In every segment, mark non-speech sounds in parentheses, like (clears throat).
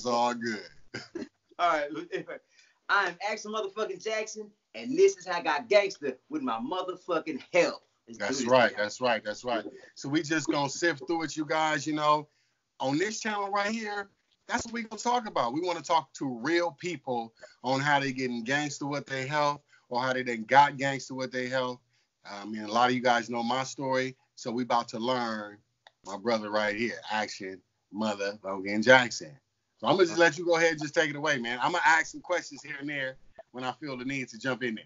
It's all good. (laughs) all right. I'm Action motherfucking Jackson, and this is how I got gangster with my motherfucking health. That's right. That's right. That's right. So we just gonna sift through it, you guys. You know, on this channel right here, that's what we gonna talk about. We want to talk to real people on how they getting gangster with their health, or how they then got gangster with their health. I mean, a lot of you guys know my story, so we about to learn my brother right here, Action Mother Logan Jackson. So I'm gonna just let you go ahead and just take it away, man. I'm gonna ask some questions here and there when I feel the need to jump in there.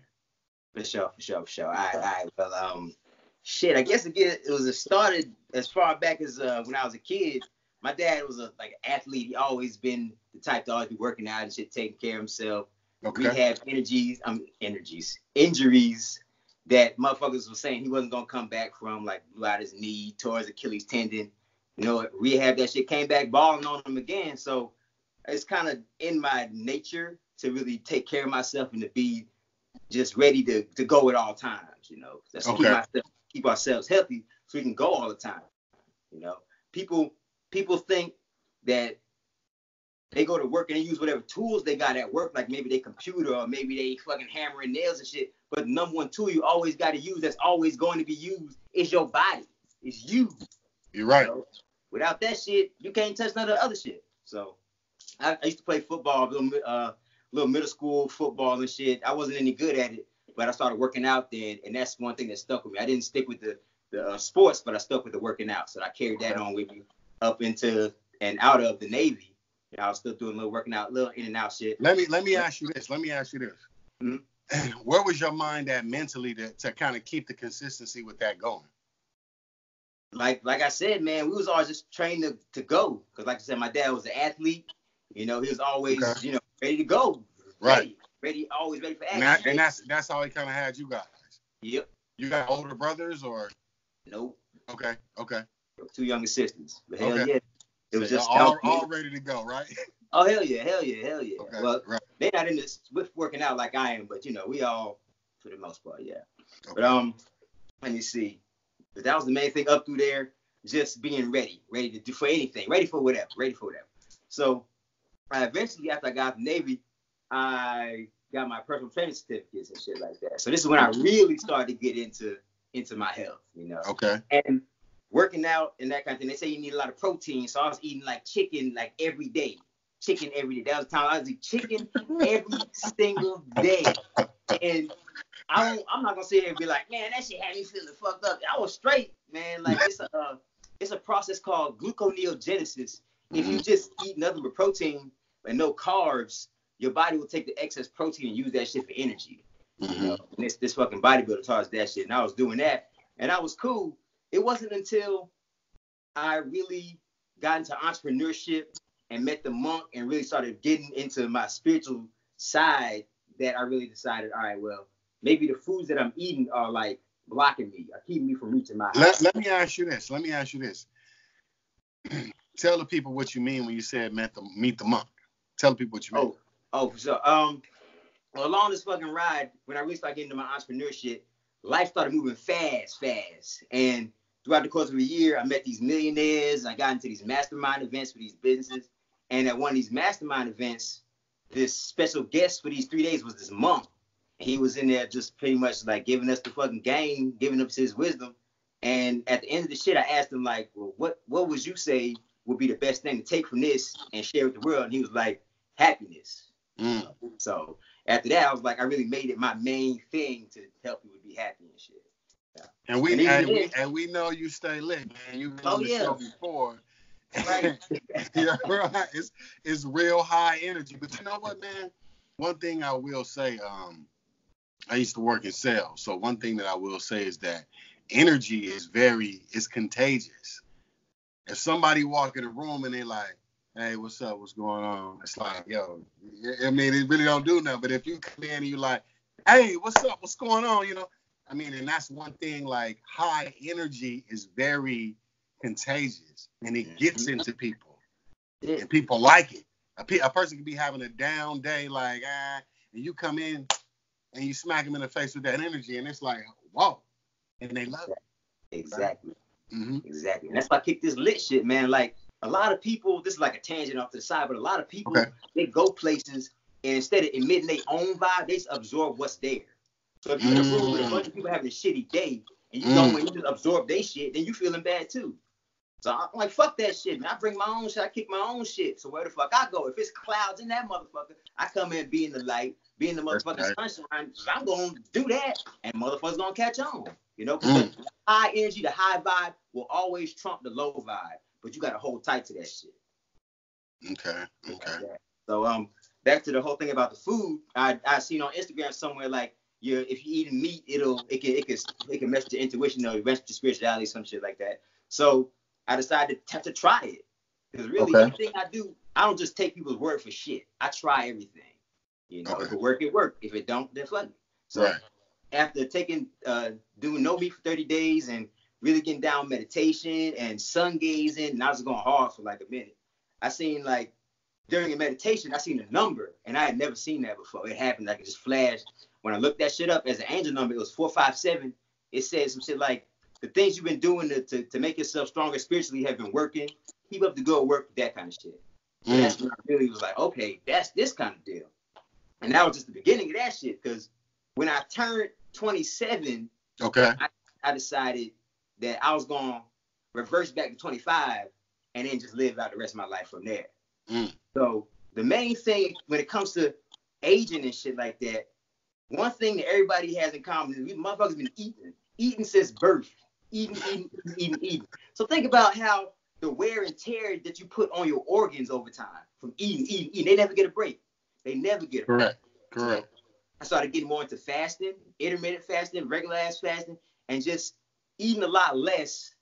For sure, for sure, for sure. All right, all right. Well, um, shit. I guess again, it was it started as far back as uh, when I was a kid. My dad was a like an athlete. He always been the type to always be working out and shit, taking care of himself. Okay. We have energies, um, energies, injuries that motherfuckers were saying he wasn't gonna come back from, like blew out his knee, tore his Achilles tendon. You know, rehab that shit, came back balling on him again. So it's kind of in my nature to really take care of myself and to be just ready to, to go at all times, you know. That's okay. keep, myself, keep ourselves healthy so we can go all the time. You know, people people think that they go to work and they use whatever tools they got at work, like maybe they computer or maybe they fucking hammering nails and shit. But number one tool you always got to use that's always going to be used is your body. It's you. You're right. Know? Without that shit, you can't touch none of the other shit. So I, I used to play football, little, uh, little middle school football and shit. I wasn't any good at it, but I started working out then, and that's one thing that stuck with me. I didn't stick with the the uh, sports, but I stuck with the working out. So I carried that on with me up into and out of the Navy. You know, I was still doing a little working out, little in and out shit. Let me let me ask you this. Let me ask you this. Mm-hmm. (clears throat) Where was your mind at mentally to, to kind of keep the consistency with that going? Like like I said, man, we was always just trained to, to go. Cause like I said, my dad was an athlete. You know, he was always, okay. you know, ready to go. Right. Ready, ready always ready for action. And, that, and that's that's how he kind of had you guys. Yep. You got older brothers or? Nope. Okay. Okay. Two younger sisters. But hell okay. yeah. It was so just all, all ready to go, right? Oh hell yeah, hell yeah, hell yeah. Okay, well, right. they're not in this with working out like I am, but you know, we all for the most part, yeah. Okay. But um, let me see. But that was the main thing up through there, just being ready, ready to do for anything, ready for whatever, ready for whatever. So I eventually, after I got out the Navy, I got my personal training certificates and shit like that. So this is when I really started to get into into my health, you know. Okay. And working out and that kind of thing. They say you need a lot of protein, so I was eating like chicken like every day, chicken every day. That was the time I was eating chicken every single day, and I don't, I'm not gonna sit here and be like, man, that shit had me feeling fucked up. I was straight, man. Like it's a uh, it's a process called gluconeogenesis. If you mm-hmm. just eat nothing but protein and no carbs, your body will take the excess protein and use that shit for energy. Mm-hmm. You know? And this this fucking bodybuilder taught us that shit, and I was doing that, and I was cool. It wasn't until I really got into entrepreneurship and met the monk and really started getting into my spiritual side that I really decided, all right, well, maybe the foods that I'm eating are like blocking me, are keeping me from reaching my. Let, let me ask you this. Let me ask you this. (clears throat) Tell the people what you mean when you said meet the meet the monk. Tell the people what you mean. Oh, oh, for sure. Um, along this fucking ride, when I really started getting into my entrepreneurship, life started moving fast, fast. And throughout the course of a year, I met these millionaires. I got into these mastermind events for these businesses. And at one of these mastermind events, this special guest for these three days was this monk. And he was in there just pretty much like giving us the fucking game, giving us his wisdom. And at the end of the shit, I asked him like, well, what what would you say would be the best thing to take from this and share with the world? And he was like, happiness. Mm. So after that, I was like, I really made it my main thing to help people be happy and shit. Yeah. And we and, and we and we know you stay lit, man. You've been oh, on the yeah. show before. Right. (laughs) yeah, right. It's it's real high energy. But you know what, man? One thing I will say, um, I used to work in sales. So one thing that I will say is that energy is very it's contagious. If somebody walk in a room and they like, hey, what's up? What's going on? It's like, yo, I mean, it really don't do nothing. But if you come in and you like, hey, what's up? What's going on? You know, I mean, and that's one thing. Like high energy is very contagious, and it gets mm-hmm. into people, and people like it. A, pe- a person can be having a down day, like ah, and you come in and you smack them in the face with that energy, and it's like, whoa, and they love it. Exactly. Right? Mm-hmm. Exactly. And that's why I kick this lit shit, man. Like a lot of people, this is like a tangent off to the side, but a lot of people Okay. they go places and instead of emitting their own vibe, they just absorb what's there. So if you're in a room with a bunch of people having a shitty day and you Mm. go and you just absorb their shit, then you feeling bad too. So I'm like, fuck that shit, man. I bring my own shit, I kick my own shit. So where the fuck I go? If it's clouds in that motherfucker, I come in, be in the light, be in the motherfucking sunshine. I'm gonna do that, and motherfuckers gonna catch on. You know, Mm. the high energy, the high vibe will always trump the low vibe, but you gotta hold tight to that shit. Okay. Okay. So um, back to the whole thing about the food. I I seen on Instagram somewhere like you if you eating meat, it'll it can it can it can mess with your intuition or mess with your spirituality, some shit like that. So I decided to, have to try it because really Okay. everything I do, I don't just take people's word for shit. I try everything. You know, Okay. if it work, it work. If it don't, then fuck it. So Right. After taking uh doing no meat for 30 days and really getting down meditation and sun gazing, and I was going hard for like a minute. I seen like during a meditation, I seen a number, and I had never seen that before. It happened like it just flashed. When I looked that shit up as an angel number, it was four five seven. It said some shit like the things you've been doing to, to, to make yourself stronger spiritually have been working. Keep up the good work, that kind of shit. So Mm. that's when I really was like, okay, that's this kind of deal. And that was just the beginning of that shit. Because when I turned 27, Okay. I decided that I was going to reverse back to 25 and then just live out the rest of my life from there. Mm. So the main thing when it comes to aging and shit like that, one thing that everybody has in common is we motherfuckers been eating, eating since birth, eating, eating, eating, eating. So think about how the wear and tear that you put on your organs over time from eating, eating, eating. They never get a break. They never get a break. Correct. Correct. I started getting more into fasting, intermittent fasting, regular ass fasting, and just eating a lot less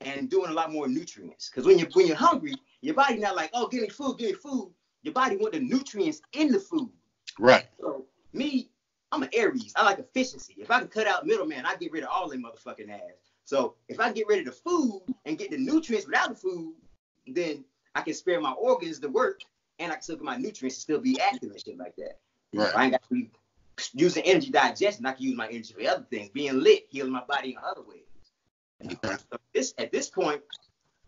and doing a lot more nutrients. Because when you're when you're hungry, your body not like, oh, give me food, give me food. Your body want the nutrients in the food. Right. So me, I'm an Aries. I like efficiency. If I can cut out middleman, I get rid of all them motherfucking ass. So if I get rid of the food and get the nutrients without the food, then I can spare my organs to work and I can still get my nutrients to still be active and shit like that. Right. I ain't got to be using energy digestion. I can use my energy for other things, being lit, healing my body in other ways. So this at this point,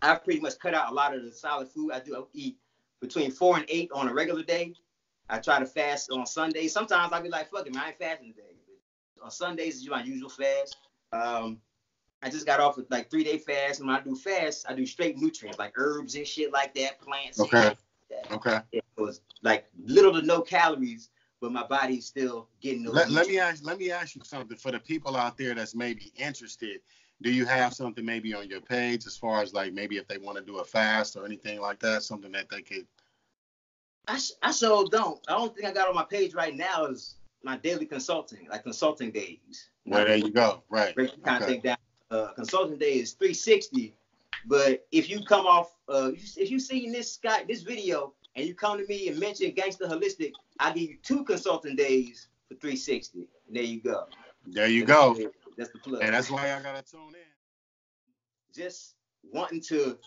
I've pretty much cut out a lot of the solid food. I do I eat between four and eight on a regular day. I try to fast on Sundays. Sometimes I'll be like, fuck it, man, I ain't fasting today. On Sundays is my usual fast. Um, I just got off with like three day fast, and when I do fast, I do straight nutrients like herbs and shit like that, plants. Okay. like that. Okay. It was like little to no calories, but my body's still getting those. Let, let me ask let me ask you something for the people out there that's maybe interested. Do you have something maybe on your page as far as like maybe if they want to do a fast or anything like that, something that they could I, I sure don't. I don't think I got on my page right now is my daily consulting, like consulting days. well there you go. Right. break the of Okay. down. Uh, consulting day is 360, but if you come off, uh, if you've seen this Scott this video and you come to me and mention Gangster Holistic, I'll give you two consulting days for 360. And there you go. There you go. That's the plug. And that's why I gotta tune in. just wanting to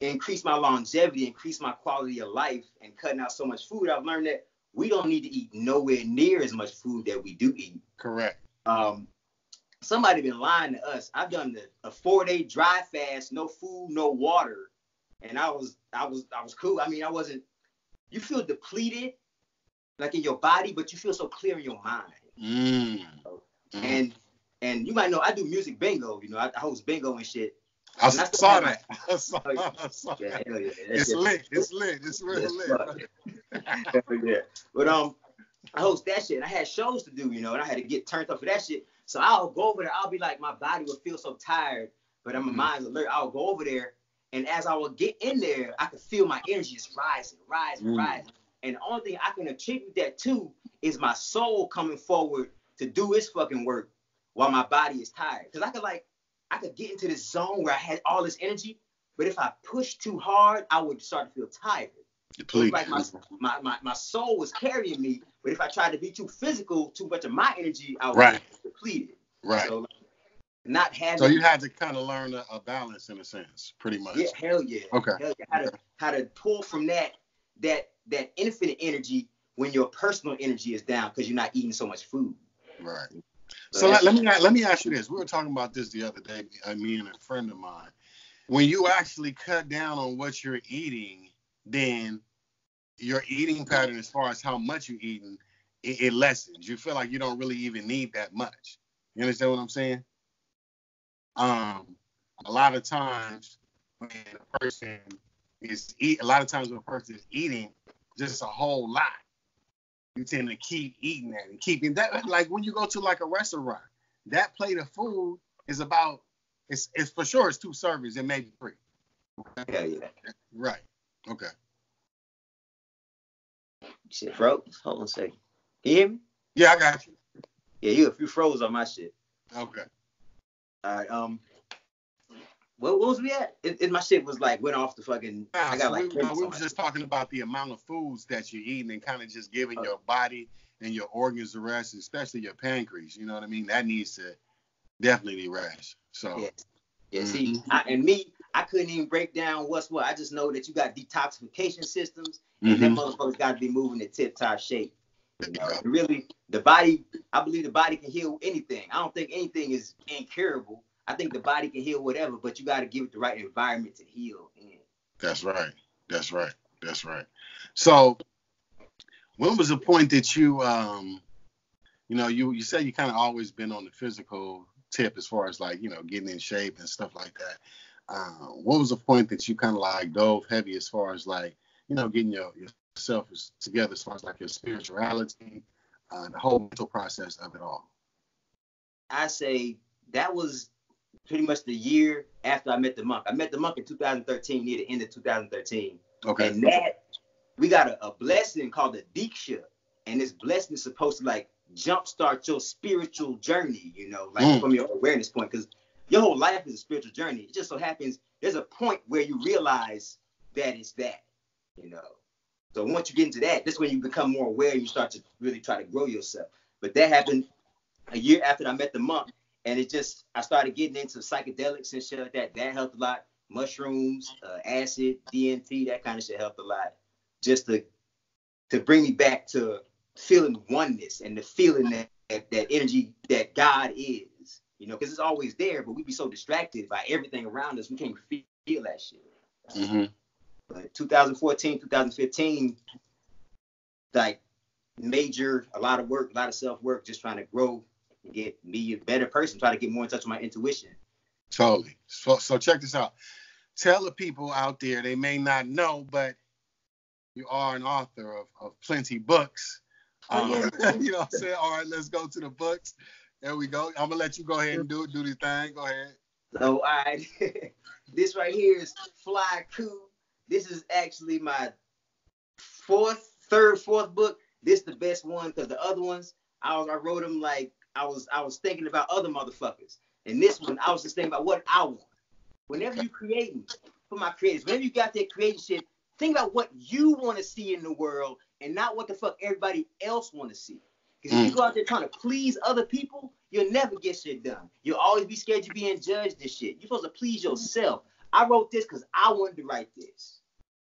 increase my longevity, increase my quality of life, and cutting out so much food, I've learned that we don't need to eat nowhere near as much food that we do eat. Correct. Um, somebody been lying to us. I've done the, a four day dry fast, no food, no water, and I was I was I was cool. I mean, I wasn't. You feel depleted, like in your body, but you feel so clear in your mind. Mm. Mhm. And and you might know I do music bingo. You know, I, I host bingo and shit. I and I saw have that. I saw, I saw Yeah, that. yeah. It's lit. It's lit. It's real lit. (laughs) yeah. But um, I host that shit. And I had shows to do, you know, and I had to get turned up for that shit. So I'll go over there. I'll be like, my body will feel so tired, but I'm my Mhm. mind's alert. I'll go over there, and as I would get in there, I could feel my energy just rising, rising, Mm. rising. And the only thing I can attribute that to is my soul coming forward to do its fucking work while my body is tired. Cause I could like, I could get into this zone where I had all this energy, but if I pushed too hard, I would start to feel tired. Please. like my, my, my, my soul was carrying me, but if I tried to be too physical, too much of my energy, I was Right. depleted. Right. So not having So you had to kind of learn a, a balance in a sense, pretty much. yeah, hell yeah. Okay. Hell yeah. How to how to pull from that that that infinite energy when your personal energy is down because you're not eating so much food. Right. So So let, let me let me ask you this. We were talking about this the other day, uh, me and a friend of mine, when you actually cut down on what you're eating, then your eating pattern, as far as how much you're eating, it, it lessens. You feel like you don't really even need that much. You understand what I'm saying? Um, a lot of times when a person is eat, a lot of times when a person is eating just a whole lot, you tend to keep eating that and keeping that. Like when you go to like a restaurant, that plate of food is about it's it's for sure it's two servings and maybe three. Hell yeah. Right. Okay. Shit froze. Hold on a second. Can you hear me? Yeah, I got you. Yeah, you if you froze on my shit. Okay. All right. Um. What, what was we at? It, it, my shit was like went off the fucking. Nah, I so like. we, no, we my just talking about the amount of foods that you're eating and kind of just giving Oh. your body and your organs a rest, especially your pancreas. You know what I mean? That needs to definitely rest. So Yeah. Yeah, see, Mhm. I, and me, I couldn't even break down what's what. I just know that you got detoxification systems, and them Mhm. motherfuckers got to be moving in tip top shape. Know, really, the body, I believe the body can heal anything. I don't think anything is incurable. I think the body can heal whatever, but you got to give it the right environment to heal in. That's right. That's right. That's right. So when was the point that you um you know you you said you kind of always been on the physical tip as far as like you know getting in shape and stuff like that uh, what was the point that you kind of like dove heavy as far as like you know getting your yourself is together as far as like your spirituality uh, the whole mental process of it all I say that was pretty much the year after I met the monk. I met the monk in 2013, near the end of 2013. okay And that we got a, a blessing called the Diksha. And this blessing is supposed to like jumpstart your spiritual journey, you know, like Mm. from your awareness point. Because your whole life is a spiritual journey. It just so happens there's a point where you realize that it's that, you know. So once you get into that, that's when you become more aware and you start to really try to grow yourself. But that happened a year after I met the monk. And it just I started getting into psychedelics and shit like that. That helped a lot. Mushrooms, uh, acid, DMT, that kind of shit helped a lot. Just to to bring me back to feeling oneness and the feeling that that, that energy that God is. You know, because it's always there, but we be so distracted by everything around us, we can't feel, feel that shit. mm-hmm. But 2014, 2015, like major, a lot of work, a lot of self work, just trying to grow, and get me a better person, try to get more in touch with my intuition. Totally. So, so check this out. Tell the people out there they may not know, but you are an author of, of plenty books. Oh, yeah. Um, (laughs) you know what I'm saying? All right, let's go to the books. There we go. I'm gonna let you go ahead and do do the thing. Go ahead. So I (laughs) this right here is Fly Cool. This is actually my fourth, third, fourth book. This the best one because the other ones I was I wrote them like I was I was thinking about other motherfuckers. And this one I was just thinking about what I want. Whenever you creating for my creators, whenever you got that creating shit, think about what you want to see in the world and not what the fuck everybody else want to see. Because if you Mm. go out there trying to please other people, you'll never get shit done. You'll always be scared you're being judged this shit. You're supposed to please yourself. I wrote this because I wanted to write this.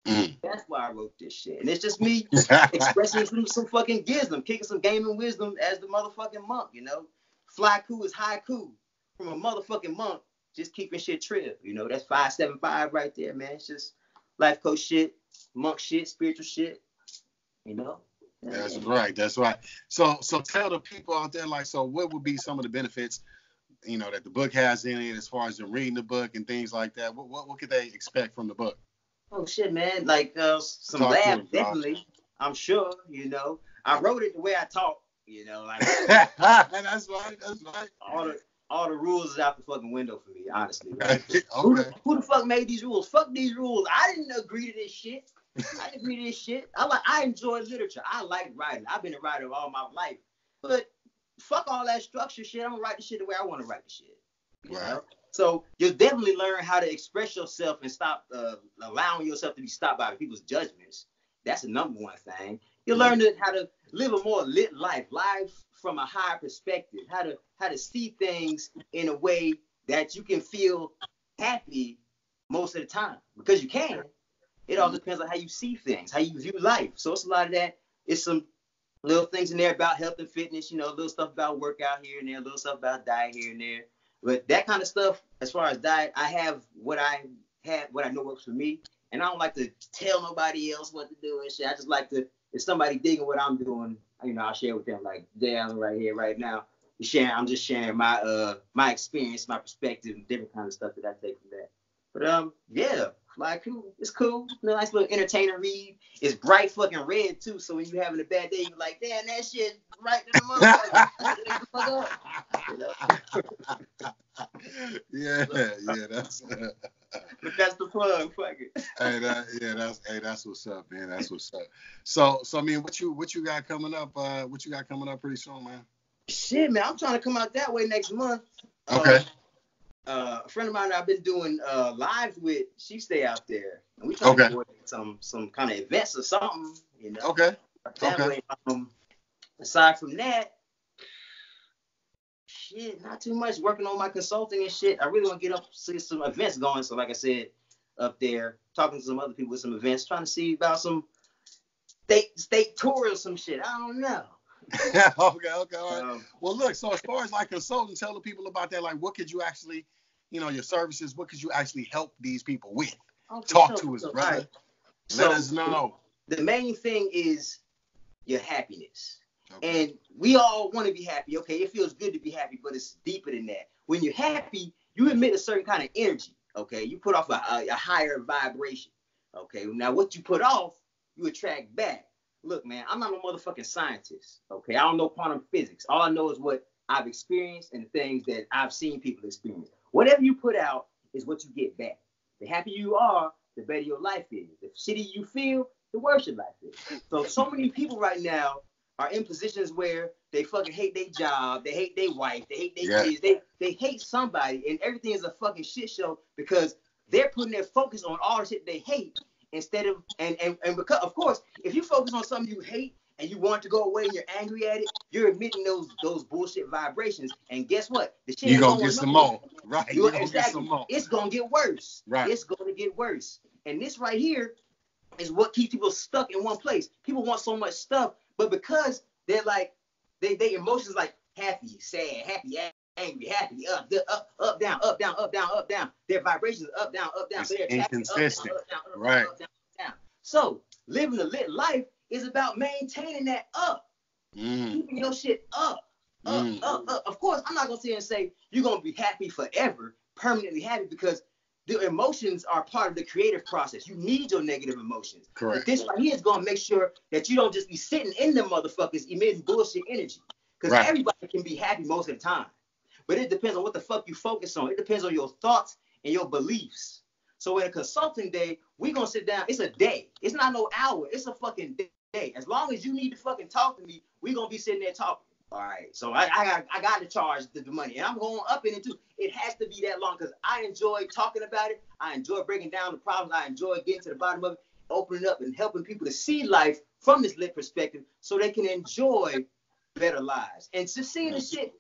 Mm. That's why I wrote this shit. And it's just me (laughs) expressing some, some fucking wisdom, kicking some gaming wisdom as the motherfucking monk, you know? Fly cool is high cool. From a motherfucking monk, just keeping shit trill. You know, that's 575 right there, man. It's just life coach shit, monk shit, spiritual shit. You know? That's right. That's right. So so tell the people out there like so what would be some of the benefits you know that the book has in it as far as them reading the book and things like that. What what, what could they expect from the book? Oh shit, man! Like uh, some Talk laughs, him, Josh. definitely. I'm sure. You know, I wrote it the way I talk. You know, like and (laughs) (laughs) that's right. That's right. all the all the rules is out the fucking window for me, honestly. Right? Who, okay. the, who the fuck made these rules? Fuck these rules. I didn't agree to this shit. I didn't agree to this shit. I like. I enjoy literature. I like writing. I've been a writer all my life. But fuck all that structure shit. I'm gonna write the shit the way I want to write the shit. you Right. know? So you'll definitely learn how to express yourself and stop uh, allowing yourself to be stopped by people's judgments. That's the number one thing. You learn to, how to live a more lit life, life from a higher perspective, how to how to see things in a way that you can feel happy most of the time because you can. It all depends on how you see things, how you view life. So it's a lot of that. It's some little things in there about health and fitness, you know, little stuff about workout here and there, little stuff about diet here and there. But that kind of stuff, as far as diet, I have what I have, what I know works for me, and I don't like to tell nobody else what to do and shit. I just like to, if somebody digging what I'm doing, you know, I'll share with them. Like damn, right here, right now, sharing. I'm just sharing my uh my experience, my perspective, and different kind of stuff that I take from that. But um, yeah, like. It's cool. Nice little entertainer read. It's bright fucking red too. So when you're having a bad day, you're like, damn, that shit right in the motherfucker. (laughs) (laughs) yeah, yeah, that's. Uh, (laughs) but that's the plug. Fuck it. hey, that, yeah, that's hey, that's what's up, man. That's what's up. So, so I mean, what you what you got coming up? Uh, what you got coming up pretty soon, man? Shit, man, I'm trying to come out that way next month. Okay. Uh, uh, a friend of mine I've been doing uh, lives with, she stay out there, and we try okay. to some some kind of events or something, you know. Okay. That okay. Way, um, aside from that, shit, not too much. Working on my consulting and shit. I really want to get up, see some events going. So, like I said, up there, talking to some other people with some events, trying to see about some state state tour or some shit. I don't know. (laughs) okay, okay, all right. Um, well, look. So as far as like consulting, tell the people about that. Like, what could you actually, you know, your services. What could you actually help these people with? Okay, Talk so, to us, so, brother. Right. Let so, us know. The main thing is your happiness. Okay. And we all want to be happy. Okay, it feels good to be happy, but it's deeper than that. When you're happy, you emit a certain kind of energy. Okay, you put off a, a, a higher vibration. Okay, now what you put off, you attract back look, man, I'm not a motherfucking scientist. Okay, I don't know quantum physics. All I know is what I've experienced and the things that I've seen people experience. Whatever you put out is what you get back. The happier you are, the better your life is. The shitty you feel, the worse your life is. So, so many people right now are in positions where they fucking hate their job, they hate their wife, they hate their yeah. kids, they they hate somebody, and everything is a fucking shit show because they're putting their focus on all the shit they hate instead of and and, and because of course if you focus on something you hate and you want to go away and you're angry at it, you're emitting those those bullshit vibrations. And guess what? The shit you're gonna get some more. Right. You're, gonna exactly. get some more. It's gonna get worse. Right. It's gonna get worse. And this right here is what keeps people stuck in one place. People want so much stuff, but because they're like they they emotions like happy, sad, happy, angry, happy, up, up, up, down, up, down, up, down, up, down. Their vibrations up, down, up, down. It's so they're inconsistent. Up, down, up, down, up, right. Down, down. So living a lit life is about maintaining that up, mm. keeping your shit up, up, mm. up, up. Of course, I'm not gonna sit and say you're gonna be happy forever, permanently happy, because the emotions are part of the creative process. You need your negative emotions. Correct. But this right here is gonna make sure that you don't just be sitting in the motherfuckers emitting bullshit energy. Because right. everybody can be happy most of the time. But it depends on what the fuck you focus on. It depends on your thoughts and your beliefs. So in a consulting day, we gonna sit down. It's a day. It's not no hour. It's a fucking day. As long as you need to fucking talk to me, we gonna be sitting there talking. All right. So I, I got I got to charge the, the money, and I'm going up in it too. It has to be that long because I enjoy talking about it. I enjoy breaking down the problems. I enjoy getting to the bottom of it, opening up and helping people to see life from this lit perspective, so they can enjoy better lives. And just seeing the shit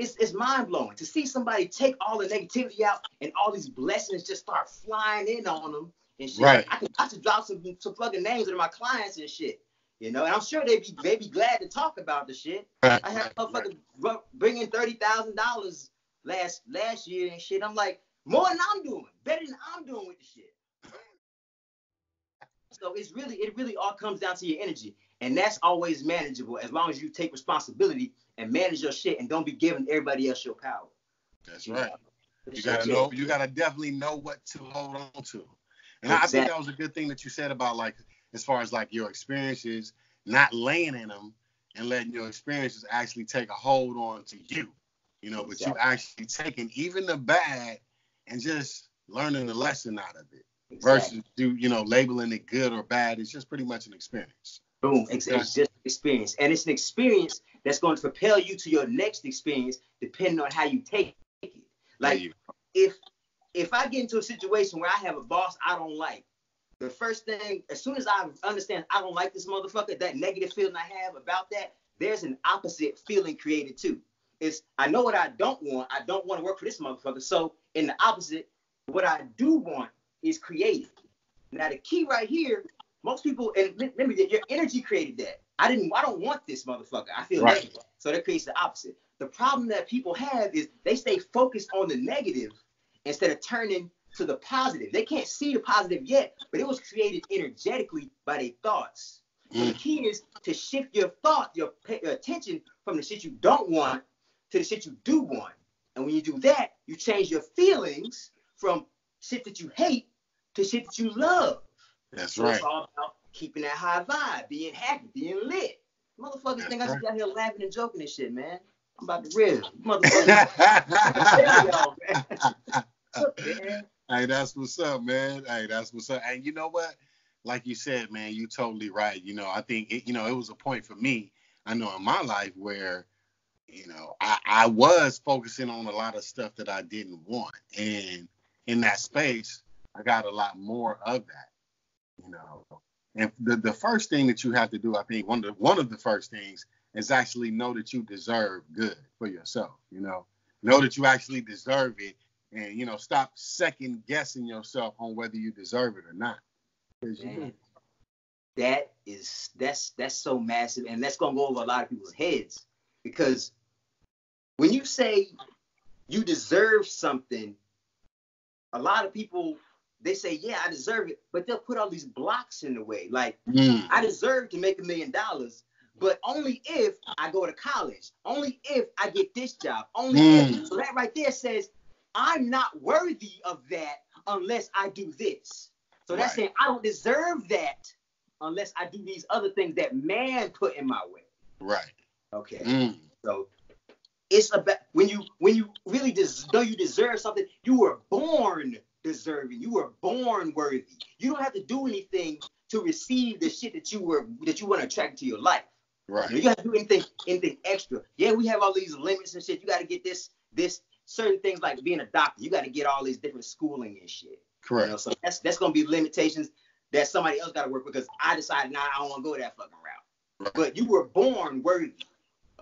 it's, it's mind blowing to see somebody take all the negativity out and all these blessings just start flying in on them and shit. Right. I could I should drop some some fucking names of my clients and shit. You know, and I'm sure they'd be they be glad to talk about the shit. Right. I had a motherfucker right. bring in thirty thousand dollars last last year and shit. I'm like more than I'm doing, better than I'm doing with the shit. so it's really it really all comes down to your energy, and that's always manageable as long as you take responsibility and manage your shit and don't be giving everybody else your power. That's you right. Know? You gotta know. You gotta definitely know what to hold on to. And exactly. I think that was a good thing that you said about like as far as like your experiences, not laying in them and letting your experiences actually take a hold on to you. You know, exactly. but you actually taking even the bad and just learning the lesson out of it exactly. versus do you know labeling it good or bad. It's just pretty much an experience. Boom. It's, it's just experience. And it's an experience that's going to propel you to your next experience depending on how you take it. Like if if I get into a situation where I have a boss I don't like, the first thing, as soon as I understand I don't like this motherfucker, that negative feeling I have about that, there's an opposite feeling created too. It's I know what I don't want. I don't want to work for this motherfucker. So in the opposite, what I do want is created. Now the key right here most people, and remember that your energy created that. I didn't, I don't want this motherfucker. I feel right. negative. So that creates the opposite. the problem that people have is they stay focused on the negative instead of turning to the positive. They can't see the positive yet, but it was created energetically by their thoughts. So the mm. key is to shift your thought, your, your attention from the shit you don't want to the shit you do want. And when you do that, you change your feelings from shit that you hate to shit that you love. That's so right. It's all about keeping that high vibe, being happy, being lit. Motherfuckers That's think right. I just got here laughing and joking and shit, man. I'm about to rib. Motherfuckers. (laughs) (laughs) Hey, that's what's up, man. Hey, that's what's up. And you know what? Like you said, man, you totally right. You know, I think it, you know, it was a point for me, I know in my life where, you know, I, I was focusing on a lot of stuff that I didn't want. And in that space, I got a lot more of that. Know. And the, the first thing that you have to do, I think one of the, one of the first things is actually know that you deserve good for yourself. You know, know that you actually deserve it, and you know, stop second guessing yourself on whether you deserve it or not. That is that's that's so massive, and that's gonna go over a lot of people's heads because when you say you deserve something, a lot of people they say, yeah, I deserve it, but they'll put all these blocks in the way. Like, mm. I deserve to make a million dollars, but only if I go to college, only if I get this job, only mm. if. So that right there says, I'm not worthy of that unless I do this. So that's right. saying I don't deserve that unless I do these other things that man put in my way. Right. Okay. Mm. So it's about when you when you really des- know you deserve something, you were born deserving. You were born worthy. You don't have to do anything to receive the shit that you were that you want to attract to your life. Right. You, know, you got to do anything anything extra. Yeah, we have all these limits and shit. You got to get this this certain things like being a doctor. You got to get all these different schooling and shit. Correct. You know, so that's that's gonna be limitations that somebody else got to work because I decided now nah, I don't want to go that fucking route. Right. But you were born worthy.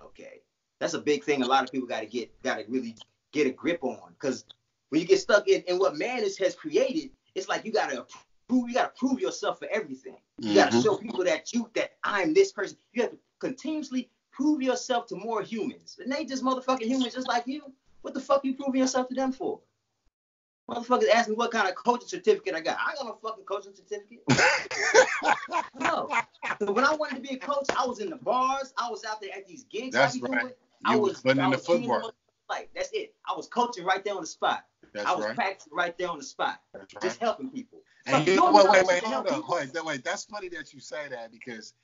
Okay, that's a big thing. A lot of people got to get got to really get a grip on because when you get stuck in, in what man is, has created, it's like you gotta prove you gotta prove yourself for everything. You mm-hmm. gotta show people that you that I'm this person. You have to continuously prove yourself to more humans. And they just motherfucking humans just like you. What the fuck you proving yourself to them for? Motherfuckers ask me what kind of coaching certificate I got. I got no fucking coaching certificate. (laughs) no. So when I wanted to be a coach, I was in the bars. I was out there at these gigs. That's right. Doing. I was putting in the footwork. Like that's it. I was coaching right there on the spot. That's I was right. practicing right there on the spot, right. just helping people. And you, wait, wait, wait, hold on, up, wait, wait. That's funny that you say that because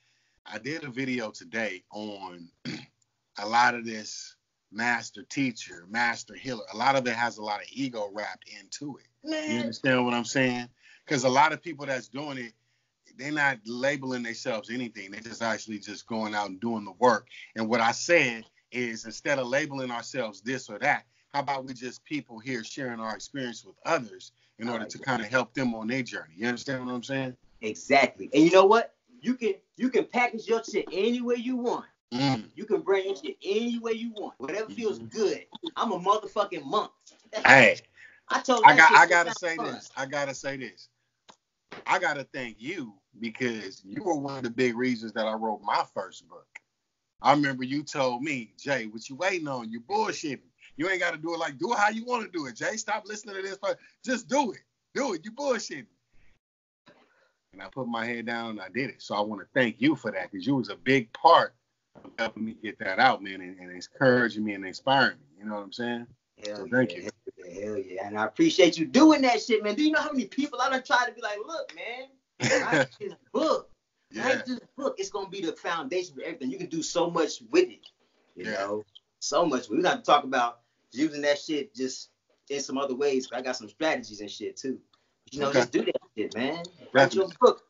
I did a video today on (clears throat) a lot of this master teacher, master healer. A lot of it has a lot of ego wrapped into it. Man. You understand what I'm saying? Because a lot of people that's doing it, they're not labeling themselves anything. They're just actually just going out and doing the work. And what I said is instead of labeling ourselves this or that, how about we just people here sharing our experience with others in order to kind of help them on their journey? You understand what I'm saying? Exactly. And you know what? You can you can package your shit any way you want. Mm. You can bring your shit any way you want. Whatever feels mm-hmm. good. I'm a motherfucking monk. (laughs) hey. I told I got I gotta say fun. this. I gotta say this. I gotta thank you because you were one of the big reasons that I wrote my first book. I remember you told me, Jay, what you waiting on? You bullshitting. You ain't got to do it like do it how you want to do it, Jay. Stop listening to this. Just do it. Do it. You bullshitting. And I put my head down and I did it. So I want to thank you for that because you was a big part of helping me get that out, man, and, and encouraging me and inspiring me. You know what I'm saying? Hell so thank yeah, you. Hell, hell yeah. And I appreciate you doing that shit, man. Do you know how many people I done tried to be like, look, man, write this (laughs) book. Yeah. Write this book. It's gonna be the foundation for everything. You can do so much with it. You yeah. know, so much. We got to talk about using that shit just in some other ways. I got some strategies and shit too. You know, okay. just do that shit, man. Write your book.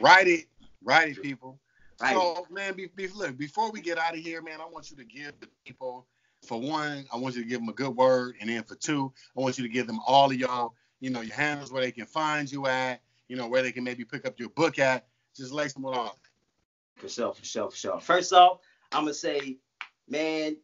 Write it. Write it, people. Right. So, man, be, be, look, before we get out of here, man, I want you to give the people, for one, I want you to give them a good word. And then for two, I want you to give them all of y'all, you know, your handles where they can find you at, you know, where they can maybe pick up your book at. Just lace them all. For sure, for sure, for sure. First off, I'm going to say, man,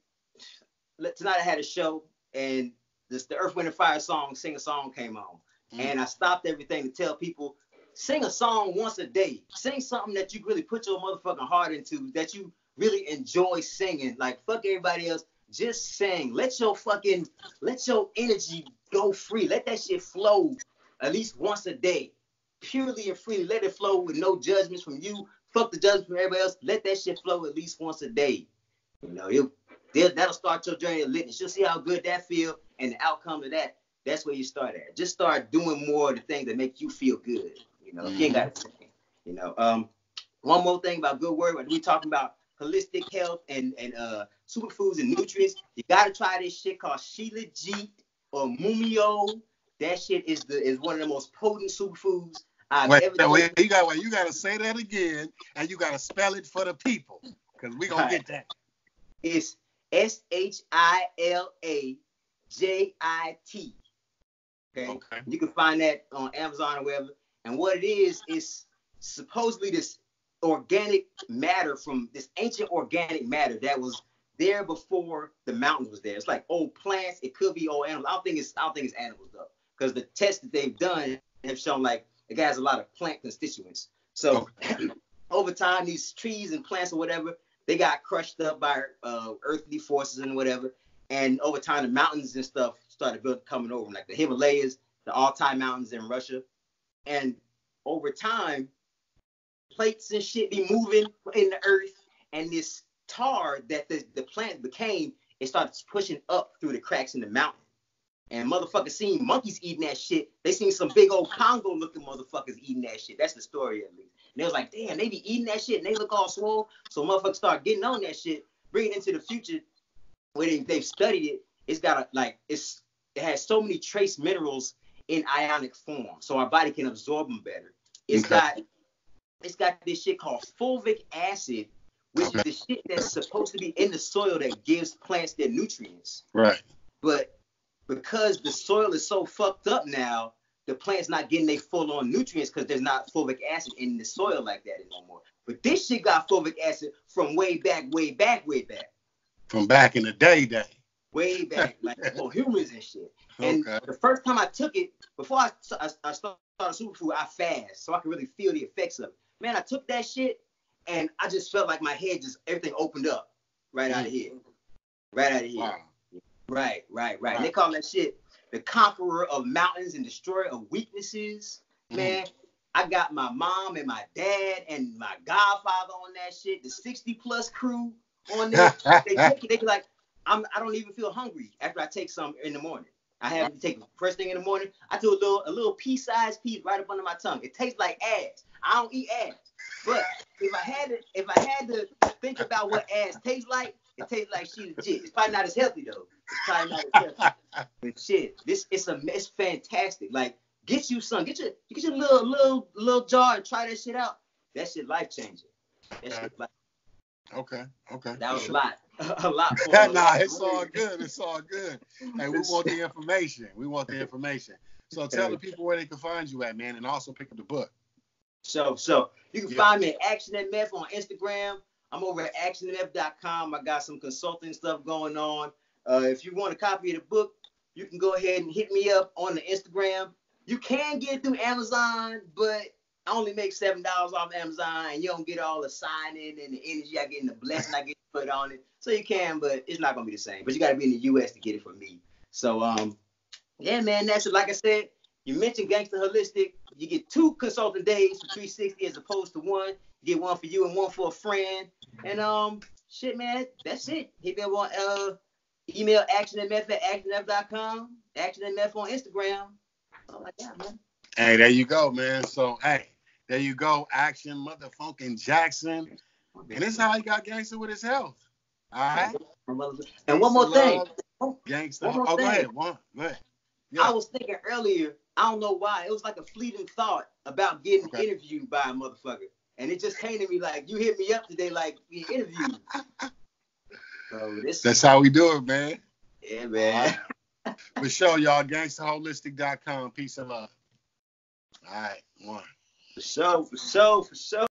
tonight I had a show and this the Earth, Wind and Fire song, Sing a Song came on. Mm-hmm. And I stopped everything to tell people, sing a song once a day. Sing something that you really put your motherfucking heart into, that you really enjoy singing. Like fuck everybody else. just sing. let your fucking, let your energy go free. Let that shit flow at least once a day, purely and freely. Let it flow with no judgments from you. Fuck the judgment from everybody else. Let that shit flow at least once a day. You know, it, that'll start your journey of litness. You'll see how good that feel, and the outcome of that. That's where you start at. Just start doing more of the things that make you feel good. You know, mm-hmm. you ain't got to. You know, um, one more thing about good word. We talking about holistic health and and uh superfoods and nutrients. You gotta try this shit called Shilajit or Mumio. That shit is the is one of the most potent superfoods I've wait, ever. Wait, you got wait, you gotta say that again, and you gotta spell it for the people, cause we gonna right. get that. It's S H I L A J I T. Okay? okay. You can find that on Amazon or wherever. And what it is is supposedly this organic matter from this ancient organic matter that was there before the mountains was there. It's like old plants. It could be old animals. I don't think it's I don't think it's animals though, because the tests that they've done have shown like it has a lot of plant constituents. So okay. (clears throat) over time, these trees and plants or whatever, they got crushed up by uh, earthly forces and whatever. And over time, the mountains and stuff started building, coming over, like the Himalayas, the Altai Mountains in Russia. And over time, plates and shit be moving in the earth, and this tar that the, the plant became, it starts pushing up through the cracks in the mountain. And motherfuckers seen monkeys eating that shit. They seen some big old Congo looking motherfuckers eating that shit. That's the story at least. And they was like, damn, they be eating that shit and they look all swole. So motherfuckers start getting on that shit, bring it into the future where they, they've studied it. It's got a, like, it's it has so many trace minerals in ionic form. So our body can absorb them better. It's okay. got it's got this shit called fulvic acid, which okay. is the shit that's supposed to be in the soil that gives plants their nutrients. Right. But because the soil is so fucked up now, the plant's not getting their full on nutrients because there's not fulvic acid in the soil like that anymore. But this shit got fulvic acid from way back, way back, way back. From back in the day, day. Way back, like (laughs) for humans and shit. And okay. the first time I took it, before I, I, I started superfood, I fast so I could really feel the effects of it. Man, I took that shit and I just felt like my head just everything opened up right out of mm. here. Right out of here. Wow. Right, right, right. Wow. They call that shit the conqueror of mountains and destroyer of weaknesses. Mm. Man, I got my mom and my dad and my godfather on that shit. The 60 plus crew on there. (laughs) they take it, they be like, I'm I don't even feel hungry after I take some in the morning. I have to take first thing in the morning. I do a little a little pea-sized piece right up under my tongue. It tastes like ass. I don't eat ass. But if I had to if I had to think about what ass tastes like, it tastes like shit legit. It's probably not as healthy though. It's probably not as healthy. but (laughs) shit, this it's a it's fantastic. Like get you some, get your get your little little little jar and try that shit out. That shit life changing. That shit life. Okay, okay. That was a lot. (laughs) a lot. (laughs) nah, it's all good. It's all good. Hey, we want the information. We want the information. So tell the people where they can find you at, man, and also pick up the book. So, so you can yeah. find me at actionmf on Instagram. I'm over at actionmf.com. I got some consulting stuff going on. Uh, if you want a copy of the book, you can go ahead and hit me up on the Instagram. You can get it through Amazon, but I only make seven dollars off Amazon, and you don't get all the signing and the energy I get and the blessing I get put on it. So you can, but it's not gonna be the same. But you gotta be in the US to get it from me. So um, yeah, man, that's it. Like I said, you mentioned Gangster Holistic. You get two consulting days for 360 as opposed to one. You get one for you and one for a friend. And um, shit, man, that's it. Hit me up on uh, email actionmf at actionmf.com, actionmf on Instagram. Oh my God, man. Hey, there you go, man. So, hey, there you go. Action motherfucking Jackson. And this is how he got gangster with his health. All right. And one more thing. Gangster. One more oh, thing. go ahead. One. Go ahead. Yeah. I was thinking earlier, I don't know why, it was like a fleeting thought about getting okay. interviewed by a motherfucker. And it just came to me like, you hit me up today, like, being interviewed. so this, That's how we do it, man. Yeah, man. For sure, y'all. GangsterHolistic.com. Peace and love. All right, one. For sure, for sure, for sure.